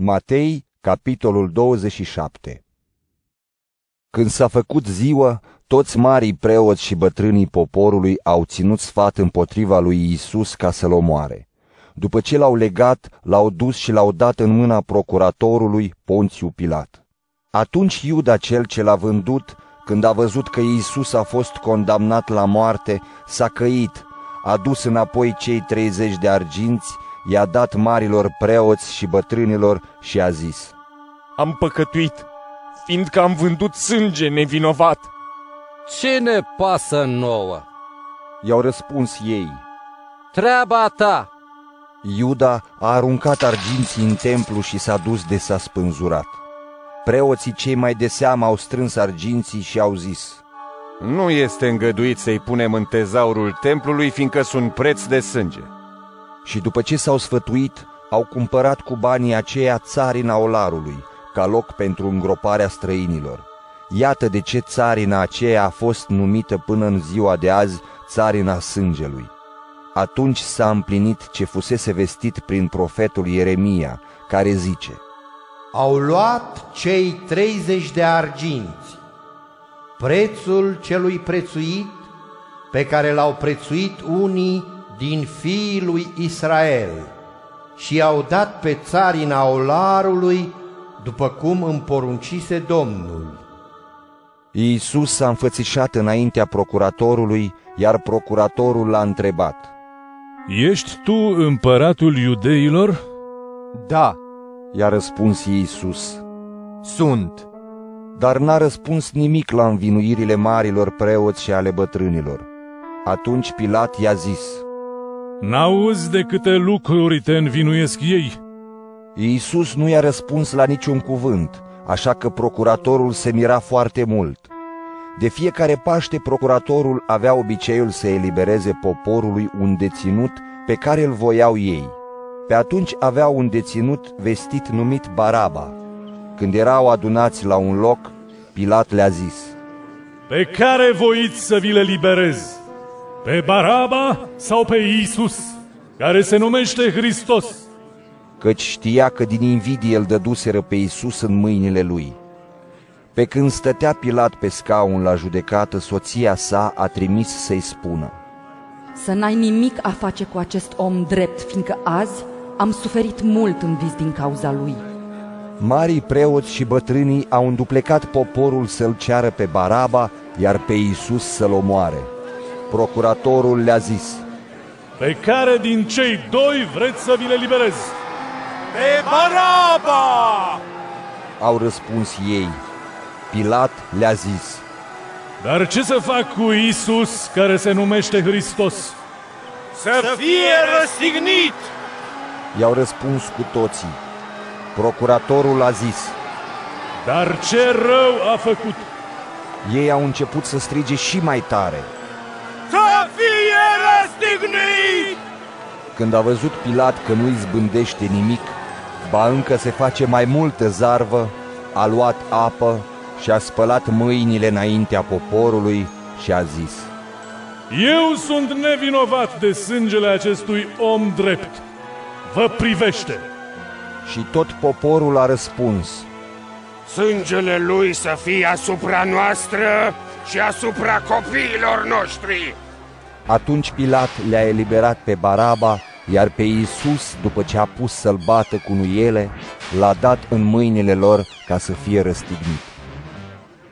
Matei, capitolul 27 Când s-a făcut ziua, toți marii preoți și bătrânii poporului au ținut sfat împotriva lui Isus ca să-l omoare. După ce l-au legat, l-au dus și l-au dat în mâna procuratorului Ponțiu Pilat. Atunci Iuda cel ce l-a vândut, când a văzut că Isus a fost condamnat la moarte, s-a căit, a dus înapoi cei 30 de arginți i-a dat marilor preoți și bătrânilor și a zis, Am păcătuit, fiindcă am vândut sânge nevinovat. Ce ne pasă nouă? I-au răspuns ei. Treaba ta! Iuda a aruncat arginții în templu și s-a dus de s-a spânzurat. Preoții cei mai de seamă au strâns arginții și au zis, Nu este îngăduit să-i punem în tezaurul templului, fiindcă sunt preț de sânge și după ce s-au sfătuit, au cumpărat cu banii aceia țarina olarului, ca loc pentru îngroparea străinilor. Iată de ce țarina aceea a fost numită până în ziua de azi țarina sângelui. Atunci s-a împlinit ce fusese vestit prin profetul Ieremia, care zice Au luat cei 30 de arginți, prețul celui prețuit, pe care l-au prețuit unii din fiii lui Israel și au dat pe țarina olarului după cum îmi poruncise Domnul. Iisus s-a înfățișat înaintea procuratorului, iar procuratorul l-a întrebat. Ești tu împăratul iudeilor? Da, i-a răspuns Iisus. Sunt. Dar n-a răspuns nimic la învinuirile marilor preoți și ale bătrânilor. Atunci Pilat i-a zis, N-auzi de câte lucruri te învinuiesc ei? Iisus nu i-a răspuns la niciun cuvânt, așa că procuratorul se mira foarte mult. De fiecare Paște, procuratorul avea obiceiul să elibereze poporului un deținut pe care îl voiau ei. Pe atunci aveau un deținut vestit numit Baraba. Când erau adunați la un loc, Pilat le-a zis, Pe care voiți să vi le liberez? Pe Baraba sau pe Iisus, care se numește Hristos? Căci știa că din invidie îl dăduseră pe Iisus în mâinile lui. Pe când stătea Pilat pe scaun la judecată, soția sa a trimis să-i spună. Să n-ai nimic a face cu acest om drept, fiindcă azi am suferit mult în vis din cauza lui. Marii preoți și bătrânii au înduplecat poporul să-l ceară pe Baraba, iar pe Iisus să-l omoare. Procuratorul le-a zis, Pe care din cei doi vreți să vi le liberez? Pe Baraba! Au răspuns ei. Pilat le-a zis, Dar ce să fac cu Isus care se numește Hristos? Să fie răstignit! I-au răspuns cu toții. Procuratorul a zis, Dar ce rău a făcut? Ei au început să strige și mai tare. Să fie răstignit! Când a văzut Pilat că nu izbândește nimic, ba încă se face mai multă zarvă, a luat apă și a spălat mâinile înaintea poporului și a zis, Eu sunt nevinovat de sângele acestui om drept. Vă privește! Și tot poporul a răspuns, Sângele lui să fie asupra noastră și asupra copiilor noștri. Atunci Pilat le-a eliberat pe Baraba, iar pe Iisus, după ce a pus să-l bată cu nuiele, l-a dat în mâinile lor ca să fie răstignit.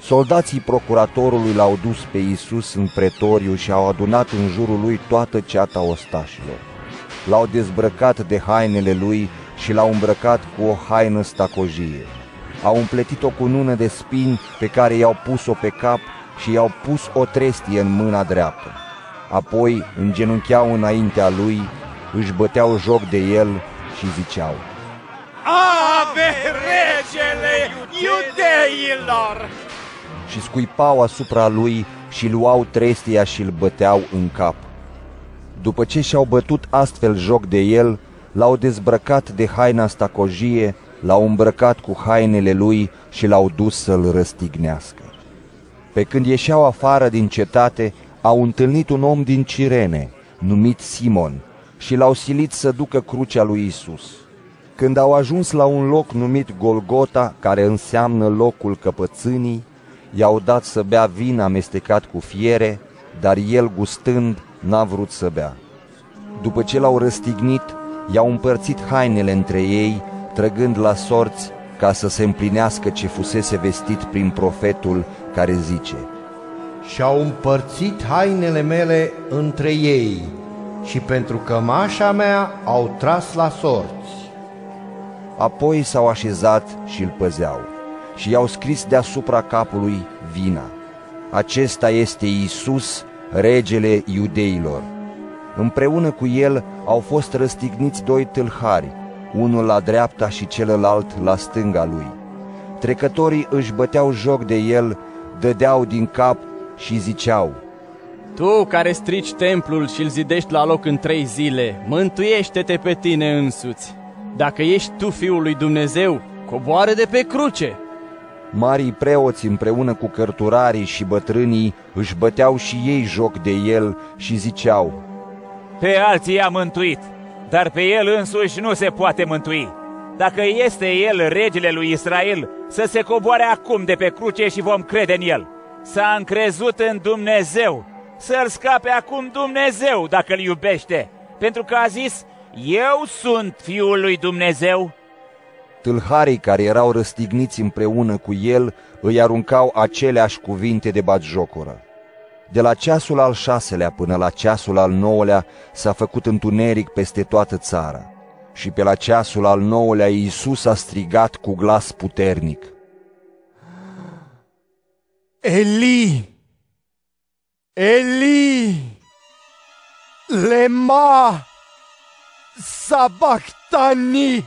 Soldații procuratorului l-au dus pe Iisus în pretoriu și au adunat în jurul lui toată ceata ostașilor. L-au dezbrăcat de hainele lui și l-au îmbrăcat cu o haină stacojie. Au împletit-o cu nună de spini pe care i-au pus-o pe cap și i-au pus o trestie în mâna dreaptă. Apoi îngenuncheau înaintea lui, își băteau joc de el și ziceau, Ave regele iudeilor! Și scuipau asupra lui și luau trestia și îl băteau în cap. După ce și-au bătut astfel joc de el, l-au dezbrăcat de haina stacojie, l-au îmbrăcat cu hainele lui și l-au dus să-l răstignească. Pe când ieșeau afară din cetate, au întâlnit un om din Cirene, numit Simon, și l-au silit să ducă crucea lui Isus. Când au ajuns la un loc numit Golgota, care înseamnă locul căpățânii, i-au dat să bea vin amestecat cu fiere, dar el gustând n-a vrut să bea. După ce l-au răstignit, i-au împărțit hainele între ei, trăgând la sorți ca să se împlinească ce fusese vestit prin profetul care zice Și-au împărțit hainele mele între ei și pentru cămașa mea au tras la sorți. Apoi s-au așezat și îl păzeau și i-au scris deasupra capului vina. Acesta este Isus, regele iudeilor. Împreună cu el au fost răstigniți doi tâlhari, unul la dreapta și celălalt la stânga lui. Trecătorii își băteau joc de el, dădeau din cap și ziceau, Tu care strici templul și îl zidești la loc în trei zile, mântuiește-te pe tine însuți. Dacă ești tu Fiul lui Dumnezeu, coboară de pe cruce. Marii preoți împreună cu cărturarii și bătrânii își băteau și ei joc de el și ziceau, Pe alții i-a mântuit, dar pe el însuși nu se poate mântui. Dacă este el regele lui Israel, să se coboare acum de pe cruce și vom crede în el. S-a încrezut în Dumnezeu, să-l scape acum Dumnezeu dacă îl iubește, pentru că a zis, eu sunt Fiul lui Dumnezeu. Tâlharii care erau răstigniți împreună cu el îi aruncau aceleași cuvinte de batjocoră. De la ceasul al șaselea până la ceasul al nouălea s-a făcut întuneric peste toată țara. Și pe la ceasul al nouălea Iisus a strigat cu glas puternic. Eli! Eli! Lema! Sabachthani!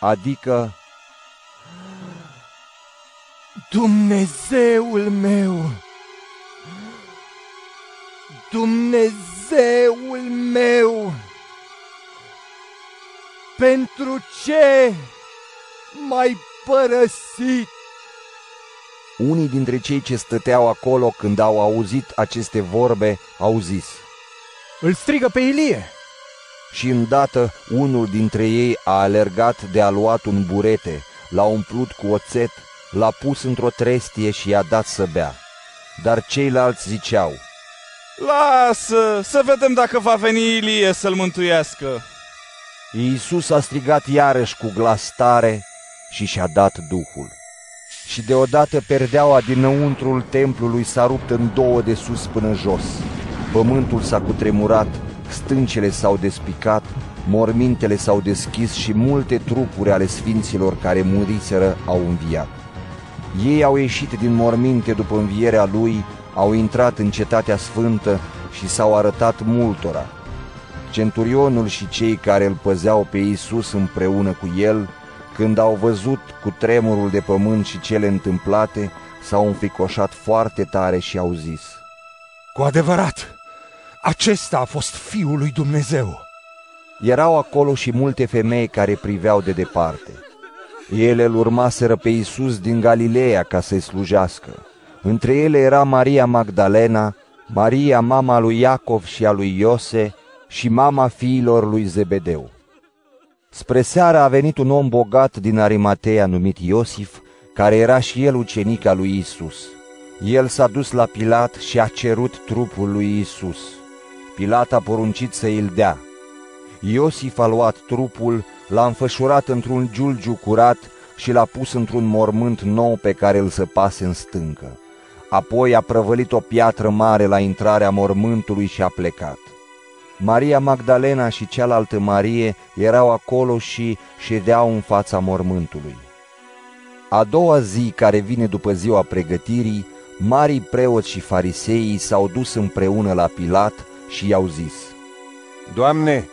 Adică, Dumnezeul meu! Dumnezeul meu! Pentru ce m-ai părăsit? Unii dintre cei ce stăteau acolo când au auzit aceste vorbe au zis, Îl strigă pe Ilie! Și îndată unul dintre ei a alergat de a luat un burete, l-a umplut cu oțet, l-a pus într-o trestie și i-a dat să bea. Dar ceilalți ziceau, Lasă, să vedem dacă va veni Ilie să-l mântuiască. Iisus a strigat iarăși cu glas tare și și-a dat Duhul. Și deodată perdeaua dinăuntrul templului s-a rupt în două de sus până jos. Pământul s-a cutremurat, stâncele s-au despicat, mormintele s-au deschis și multe trupuri ale sfinților care muriseră au înviat. Ei au ieșit din morminte după învierea lui, au intrat în cetatea sfântă și s-au arătat multora. Centurionul și cei care îl păzeau pe Iisus împreună cu el, când au văzut cu tremurul de pământ și cele întâmplate, s-au înficoșat foarte tare și au zis, Cu adevărat, acesta a fost Fiul lui Dumnezeu. Erau acolo și multe femei care priveau de departe. Ele îl urmaseră pe Iisus din Galileea ca să-i slujească. Între ele era Maria Magdalena, Maria mama lui Iacov și a lui Iose și mama fiilor lui Zebedeu. Spre seara a venit un om bogat din Arimatea numit Iosif, care era și el ucenic al lui Isus. El s-a dus la Pilat și a cerut trupul lui Isus. Pilat a poruncit să îl dea. Iosif a luat trupul, l-a înfășurat într-un giulgiu curat și l-a pus într-un mormânt nou pe care îl săpase în stâncă. Apoi a prăvălit o piatră mare la intrarea mormântului și a plecat. Maria Magdalena și cealaltă Marie erau acolo și ședeau în fața mormântului. A doua zi care vine după ziua pregătirii, marii preoți și fariseii s-au dus împreună la Pilat și i-au zis, Doamne,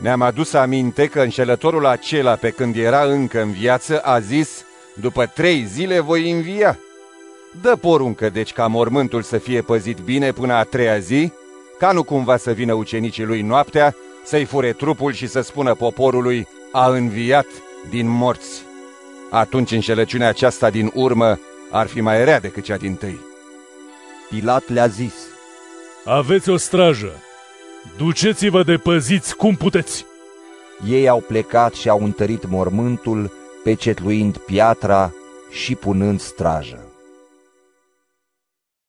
ne-am adus aminte că înșelătorul acela pe când era încă în viață a zis, după trei zile voi învia. Dă poruncă deci ca mormântul să fie păzit bine până a treia zi, ca nu cumva să vină ucenicii lui noaptea, să-i fure trupul și să spună poporului, a înviat din morți. Atunci înșelăciunea aceasta din urmă ar fi mai rea decât cea din tâi. Pilat le-a zis, Aveți o strajă, duceți-vă de păziți cum puteți. ei au plecat și au întărit mormântul, pecetluind piatra și punând strajă.